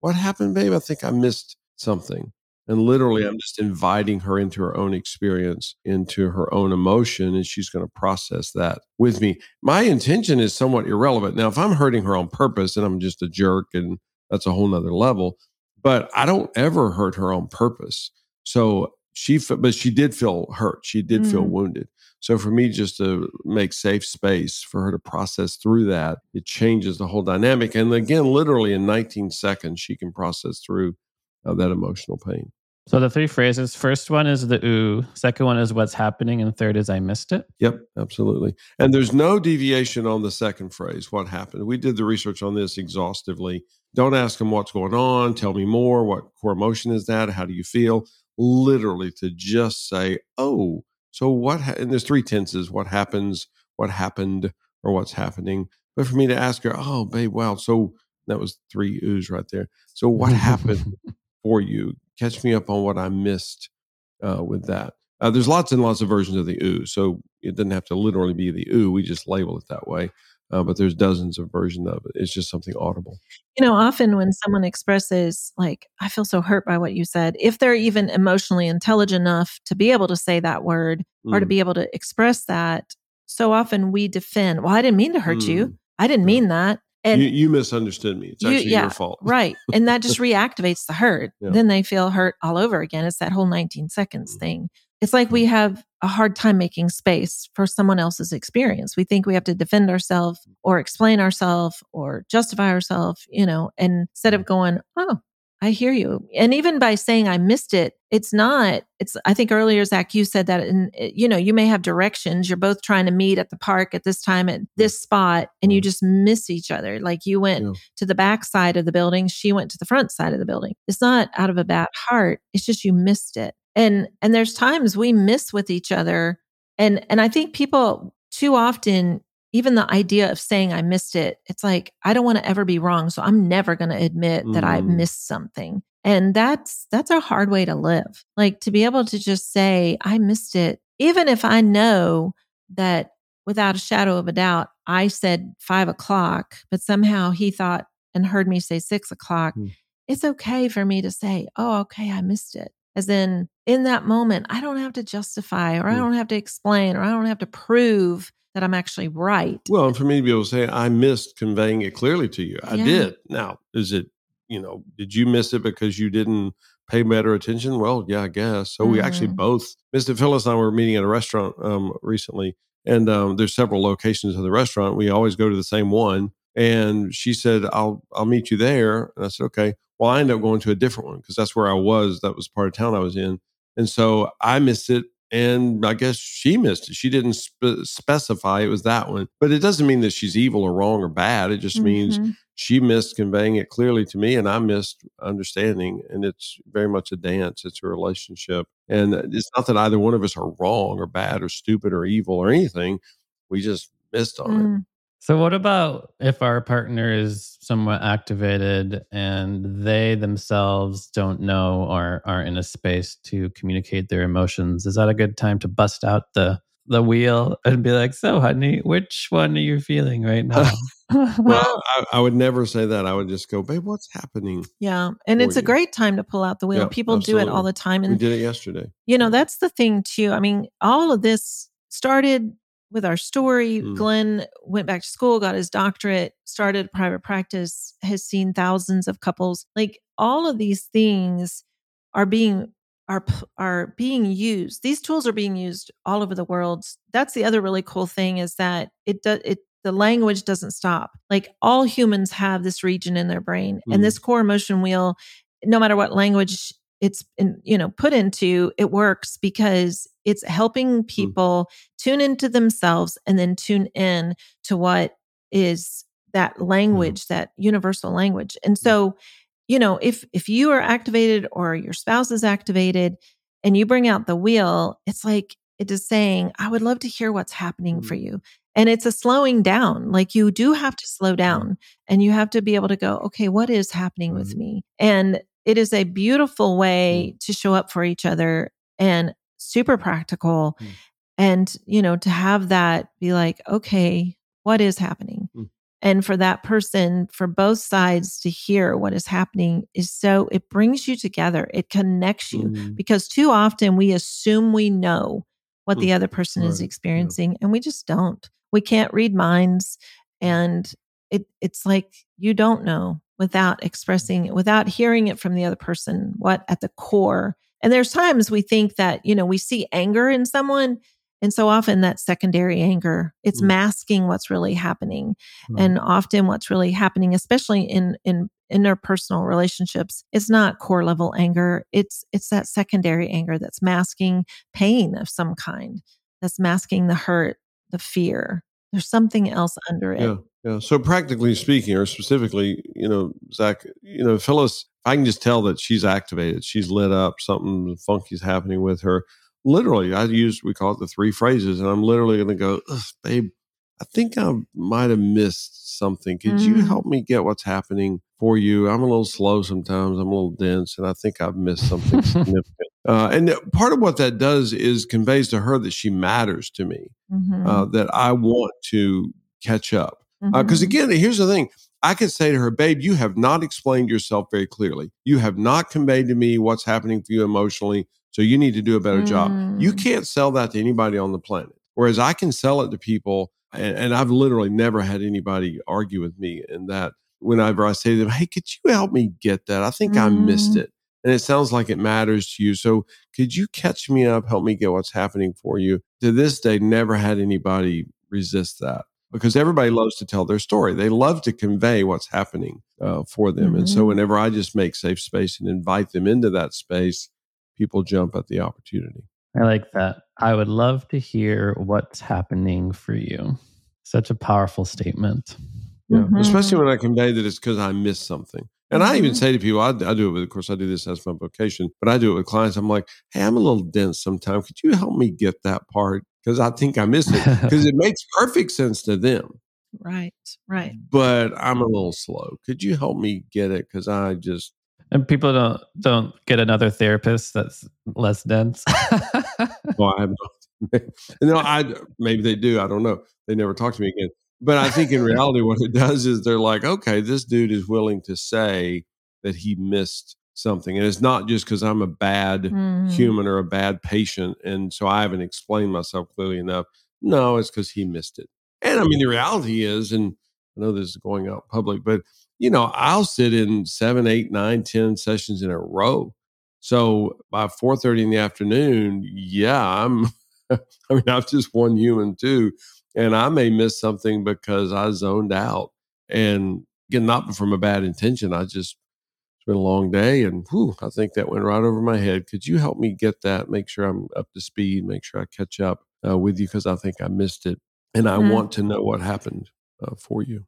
What happened, babe? I think I missed something." And literally, I'm just inviting her into her own experience, into her own emotion, and she's going to process that with me. My intention is somewhat irrelevant. Now, if I'm hurting her on purpose and I'm just a jerk, and that's a whole nother level, but I don't ever hurt her on purpose. So she but she did feel hurt she did mm. feel wounded so for me just to make safe space for her to process through that it changes the whole dynamic and again literally in 19 seconds she can process through uh, that emotional pain so the three phrases first one is the ooh second one is what's happening and third is i missed it yep absolutely and there's no deviation on the second phrase what happened we did the research on this exhaustively don't ask them what's going on tell me more what core emotion is that how do you feel literally to just say, oh, so what? Ha-? And there's three tenses what happens, what happened, or what's happening. But for me to ask her, oh, babe, wow. So that was three oohs right there. So what (laughs) happened for you? Catch me up on what I missed uh, with that. Uh, there's lots and lots of versions of the ooh. So it doesn't have to literally be the ooh. We just label it that way uh, but there's dozens of versions of it. It's just something audible. You know, often when someone expresses, like, I feel so hurt by what you said, if they're even emotionally intelligent enough to be able to say that word mm. or to mm. be able to express that, so often we defend, well, I didn't mean to hurt mm. you. I didn't mean that. And you, you, misunderstood me. It's you, actually yeah, your fault. right. And that just (laughs) reactivates the hurt. Yeah. Then they feel hurt all over again. It's that whole 19 seconds mm. thing. It's like we have a hard time making space for someone else's experience. We think we have to defend ourselves or explain ourselves or justify ourselves, you know, and instead of going, oh, I hear you. And even by saying I missed it, it's not, it's, I think earlier, Zach, you said that, and eh, you know, you may have directions. You're both trying to meet at the park at this time at this spot, and you mm-hmm. just miss each other. Like you went yeah. to the back side of the building, she went to the front side of the building. It's not out of a bad heart. It's just you missed it and and there's times we miss with each other and and i think people too often even the idea of saying i missed it it's like i don't want to ever be wrong so i'm never going to admit mm. that i mm-hmm. missed something and that's that's a hard way to live like to be able to just say i missed it even if i know that without a shadow of a doubt i said five o'clock but somehow he thought and heard me say six o'clock mm. it's okay for me to say oh okay i missed it as in, in that moment, I don't have to justify or I mm. don't have to explain or I don't have to prove that I'm actually right. Well, and for me to be able to say, I missed conveying it clearly to you. I yeah. did. Now, is it, you know, did you miss it because you didn't pay better attention? Well, yeah, I guess. So mm. we actually mm. both, Mr. Phyllis and I were meeting at a restaurant um, recently, and um, there's several locations of the restaurant. We always go to the same one. And she said, I'll, I'll meet you there. And I said, okay. Well, I ended up going to a different one because that's where I was. That was part of town I was in. And so I missed it. And I guess she missed it. She didn't spe- specify it was that one. But it doesn't mean that she's evil or wrong or bad. It just mm-hmm. means she missed conveying it clearly to me and I missed understanding. And it's very much a dance, it's a relationship. And it's not that either one of us are wrong or bad or stupid or evil or anything. We just missed on mm. it. So, what about if our partner is somewhat activated and they themselves don't know or are in a space to communicate their emotions? Is that a good time to bust out the the wheel and be like, "So, honey, which one are you feeling right (laughs) now?" well, (laughs) I, I, would never say that. I would just go, babe, what's happening? Yeah. And it's you? a great time to pull out the wheel. Yeah, People absolutely. do it all the time. And we did it yesterday. You know, that's the thing too. I mean, all of this started with our story. Mm. Glenn went back to school, got his doctorate, started private practice, has seen thousands of couples. Like all of these things are being are are being used. These tools are being used all over the world. That's the other really cool thing is that it does it the language doesn't stop. Like all humans have this region in their brain mm. and this core emotion wheel no matter what language it's in, you know put into it works because it's helping mm. people mm. tune into themselves and then tune in to what is that mm. language mm. that universal language and mm. so you know if if you are activated or your spouse is activated and you bring out the wheel it's like it is saying i would love to hear what's happening for you and it's a slowing down like you do have to slow down and you have to be able to go okay what is happening with mm-hmm. me and it is a beautiful way mm. to show up for each other and super practical mm. and you know to have that be like okay what is happening mm. and for that person for both sides to hear what is happening is so it brings you together it connects you mm. because too often we assume we know what the mm. other person right. is experiencing yeah. and we just don't we can't read minds and it it's like you don't know without expressing without hearing it from the other person what at the core and there's times we think that you know we see anger in someone and so often that secondary anger it's mm. masking what's really happening mm. and often what's really happening especially in in interpersonal relationships it's not core level anger it's it's that secondary anger that's masking pain of some kind that's masking the hurt the fear there's something else under it. Yeah. Yeah. So practically speaking, or specifically, you know, Zach, you know, Phyllis, I can just tell that she's activated. She's lit up. Something funky is happening with her. Literally, I use we call it the three phrases, and I'm literally going to go, babe. I think I might have missed something. Could mm. you help me get what's happening for you? I'm a little slow sometimes. I'm a little dense, and I think I've missed something (laughs) significant. Uh, and part of what that does is conveys to her that she matters to me, mm-hmm. uh, that I want to catch up. Because uh, mm-hmm. again, here's the thing I could say to her, babe, you have not explained yourself very clearly. You have not conveyed to me what's happening for you emotionally. So you need to do a better mm. job. You mm. can't sell that to anybody on the planet. Whereas I can sell it to people, and, and I've literally never had anybody argue with me in that whenever I say to them, hey, could you help me get that? I think mm. I missed mm. it and it sounds like it matters to you. So could you catch me up, help me get what's happening for you? To this day, never had anybody resist that because everybody loves to tell their story. They love to convey what's happening uh, for them. Mm-hmm. And so mm-hmm. whenever I just make safe space and invite them into that space, people jump at the opportunity. I like that. I would love to hear what's happening for you. Such a powerful statement. Yeah, mm-hmm. especially when I convey that it's because I missed something. And I even mm-hmm. say to people, I, I, do it with, of course, I do this as my vocation, but I do it with clients. I'm like, hey, I'm a little dense sometimes. Could you help me get that part? Because I think I missed it because it makes perfect sense to them. Right, right. But I'm a little slow. Could you help me get it? Because I just. And people don't don't get another therapist that's less dense. well, I have no, (laughs) no, I maybe they do. I don't know. They never talk to me again. But I think in reality, what it does is they're like, okay, this dude is willing to say that he missed something. And it's not just because I'm a bad mm. human or a bad patient. And so I haven't explained myself clearly enough. No, it's because he missed it. And I mean, the reality is, and I know this is going out public, but you know, I'll sit in seven, eight, nine, ten sessions in a row. So by four thirty in the afternoon, yeah, I'm. (laughs) I mean, I'm just one human too and I may miss something because I zoned out. And again, not from a bad intention. I just been a long day, and whew, I think that went right over my head. Could you help me get that? Make sure I'm up to speed. Make sure I catch up uh, with you because I think I missed it, and I mm-hmm. want to know what happened uh, for you.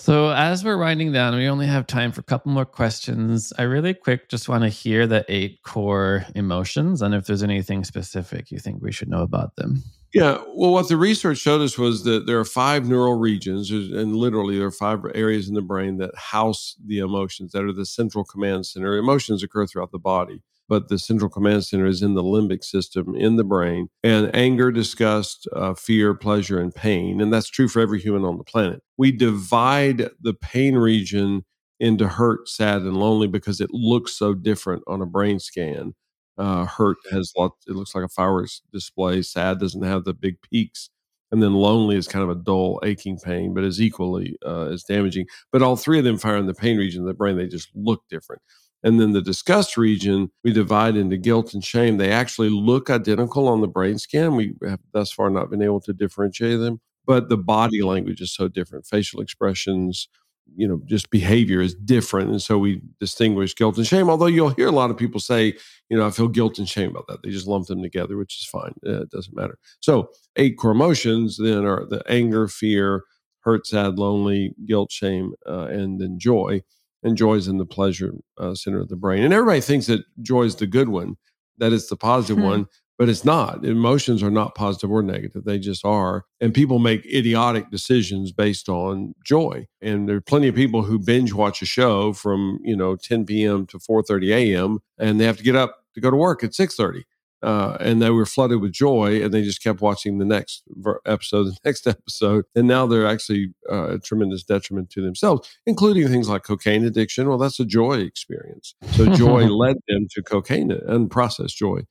So, as we're winding down, we only have time for a couple more questions. I really quick just want to hear the eight core emotions and if there's anything specific you think we should know about them. Yeah. Well, what the research showed us was that there are five neural regions, and literally there are five areas in the brain that house the emotions that are the central command center. Emotions occur throughout the body. But the central command center is in the limbic system in the brain. And anger, disgust, uh, fear, pleasure, and pain. And that's true for every human on the planet. We divide the pain region into hurt, sad, and lonely because it looks so different on a brain scan. Uh, hurt has lots, it looks like a fireworks display. Sad doesn't have the big peaks. And then lonely is kind of a dull, aching pain, but is equally uh, as damaging. But all three of them fire in the pain region of the brain. They just look different. And then the disgust region, we divide into guilt and shame. They actually look identical on the brain scan. We have thus far not been able to differentiate them, but the body language is so different. Facial expressions, you know, just behavior is different. And so we distinguish guilt and shame. Although you'll hear a lot of people say, you know, I feel guilt and shame about that. They just lump them together, which is fine. Uh, it doesn't matter. So eight core emotions then are the anger, fear, hurt, sad, lonely, guilt, shame, uh, and then joy and joy is in the pleasure uh, center of the brain. And everybody thinks that joy is the good one, that it's the positive hmm. one, but it's not. Emotions are not positive or negative; they just are. And people make idiotic decisions based on joy. And there are plenty of people who binge watch a show from you know 10 p.m. to 4:30 a.m. and they have to get up to go to work at 6:30 uh, and they were flooded with joy and they just kept watching the next episode (laughs) the next episode and now they're actually uh, a tremendous detriment to themselves including things like cocaine addiction. Well that's a joy experience. So joy (laughs) led them to cocaine unprocessed joy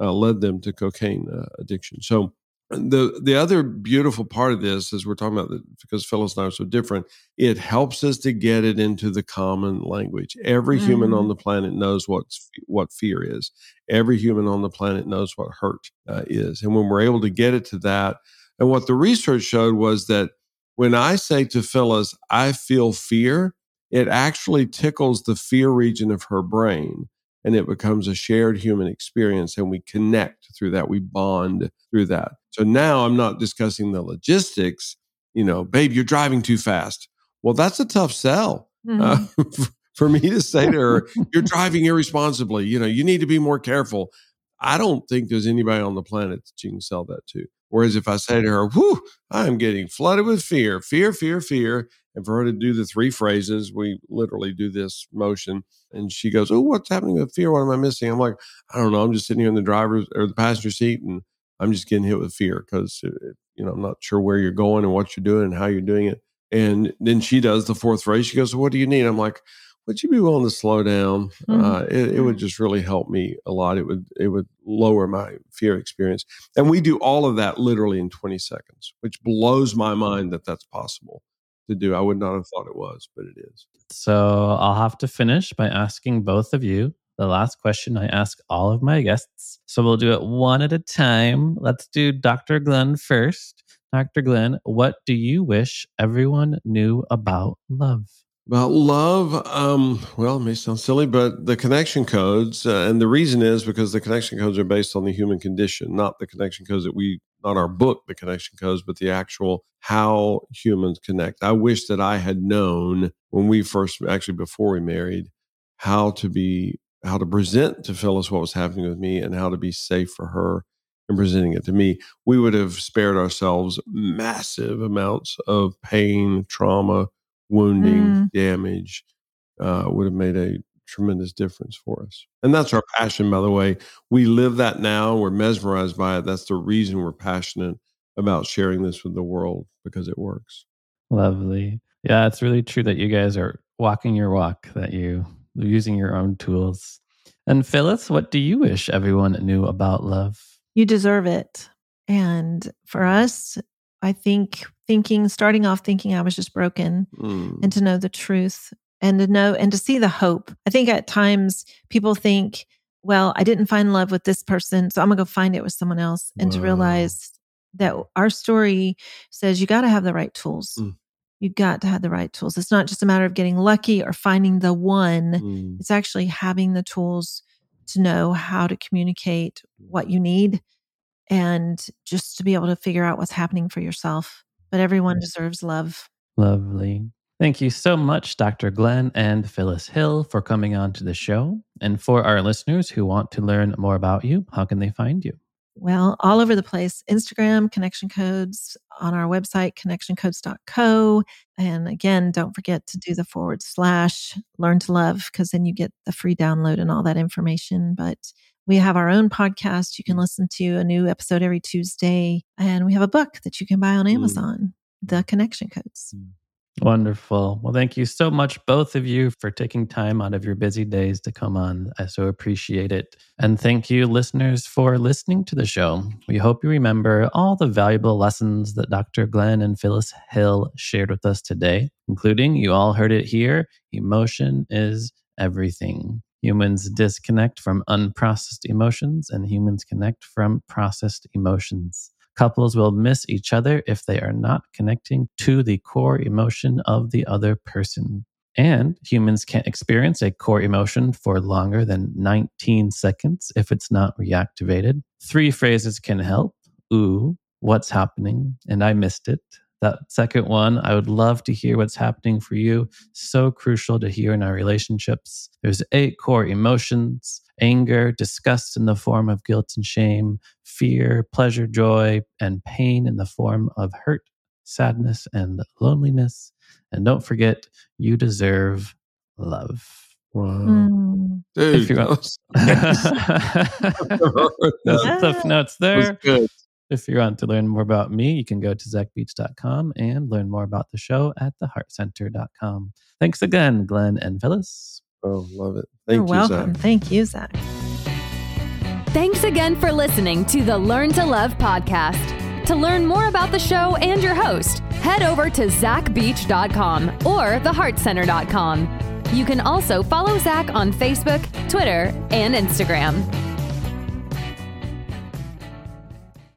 uh, led them to cocaine uh, addiction. So the the other beautiful part of this is we're talking about the, because Phyllis and I are so different. It helps us to get it into the common language. Every mm-hmm. human on mm-hmm. the planet knows what what fear is. Every human on the planet knows what hurt uh, is, and when we're able to get it to that, and what the research showed was that when I say to Phyllis, "I feel fear," it actually tickles the fear region of her brain and it becomes a shared human experience and we connect through that. We bond through that. So now i'm not discussing the logistics you know babe you're driving too fast. Well that's a tough sell uh, mm-hmm. uh, (laughs) for me to say to her you're driving irresponsibly. You know you need to be more careful. I don't think there's anybody on the planet that you can sell that to. Whereas if i say to her whew i'm getting flooded with fear fear fear fear and for her to do the three phrases, we literally do this motion. And she goes, Oh, what's happening with fear? What am I missing? I'm like, I don't know. I'm just sitting here in the driver's or the passenger seat and I'm just getting hit with fear because, you know, I'm not sure where you're going and what you're doing and how you're doing it. And then she does the fourth phrase. She goes, What do you need? I'm like, would you be willing to slow down? Mm-hmm. Uh, it, it, would just really help me a lot. It would it would lower my fear experience, and we do all of that literally in 20 seconds, which blows my mind that that's possible to do. I would not have thought it was, but it is. So I'll have to finish by asking both of you the last question I ask all of my guests. So we'll do it one at a time. Let's do Dr. Glenn first. Dr. Glenn, what do you wish everyone knew about love? About love, um, well, it may sound silly, but the connection codes, uh, and the reason is because the connection codes are based on the human condition, not the connection codes that we not our book, The Connection Codes, but the actual how humans connect. I wish that I had known when we first, actually before we married, how to be, how to present to Phyllis what was happening with me and how to be safe for her and presenting it to me. We would have spared ourselves massive amounts of pain, trauma, wounding, mm. damage. Uh, would have made a tremendous difference for us. And that's our passion, by the way. We live that now. We're mesmerized by it. That's the reason we're passionate about sharing this with the world because it works. Lovely. Yeah, it's really true that you guys are walking your walk, that you using your own tools. And Phyllis, what do you wish everyone knew about love? You deserve it. And for us, I think thinking, starting off thinking I was just broken mm. and to know the truth and to know and to see the hope. I think at times people think, well, I didn't find love with this person, so I'm gonna go find it with someone else. And to realize that our story says you got to have the right tools. Mm. You got to have the right tools. It's not just a matter of getting lucky or finding the one. Mm. It's actually having the tools to know how to communicate what you need and just to be able to figure out what's happening for yourself. But everyone deserves love. Lovely. Thank you so much, Dr. Glenn and Phyllis Hill, for coming on to the show. And for our listeners who want to learn more about you, how can they find you? Well, all over the place Instagram, connection codes, on our website, connectioncodes.co. And again, don't forget to do the forward slash learn to love, because then you get the free download and all that information. But we have our own podcast. You can listen to a new episode every Tuesday. And we have a book that you can buy on Amazon, mm. The Connection Codes. Mm. Wonderful. Well, thank you so much, both of you, for taking time out of your busy days to come on. I so appreciate it. And thank you, listeners, for listening to the show. We hope you remember all the valuable lessons that Dr. Glenn and Phyllis Hill shared with us today, including you all heard it here emotion is everything. Humans disconnect from unprocessed emotions, and humans connect from processed emotions. Couples will miss each other if they are not connecting to the core emotion of the other person. And humans can't experience a core emotion for longer than 19 seconds if it's not reactivated. Three phrases can help. Ooh, what's happening? And I missed it. That second one, I would love to hear what's happening for you. So crucial to hear in our relationships. There's eight core emotions anger, disgust in the form of guilt and shame, fear, pleasure, joy, and pain in the form of hurt, sadness, and loneliness. And don't forget, you deserve love. Wow. Mm. Dude, if you want, those (laughs) tough notes there. If you want to learn more about me, you can go to zachbeach.com and learn more about the show at theheartcenter.com. Thanks again, Glenn and Phyllis. Oh, love it. Thank You're you, welcome. Zach. Thank you, Zach. Thanks again for listening to the Learn to Love podcast. To learn more about the show and your host, head over to zachbeach.com or theheartcenter.com. You can also follow Zach on Facebook, Twitter, and Instagram.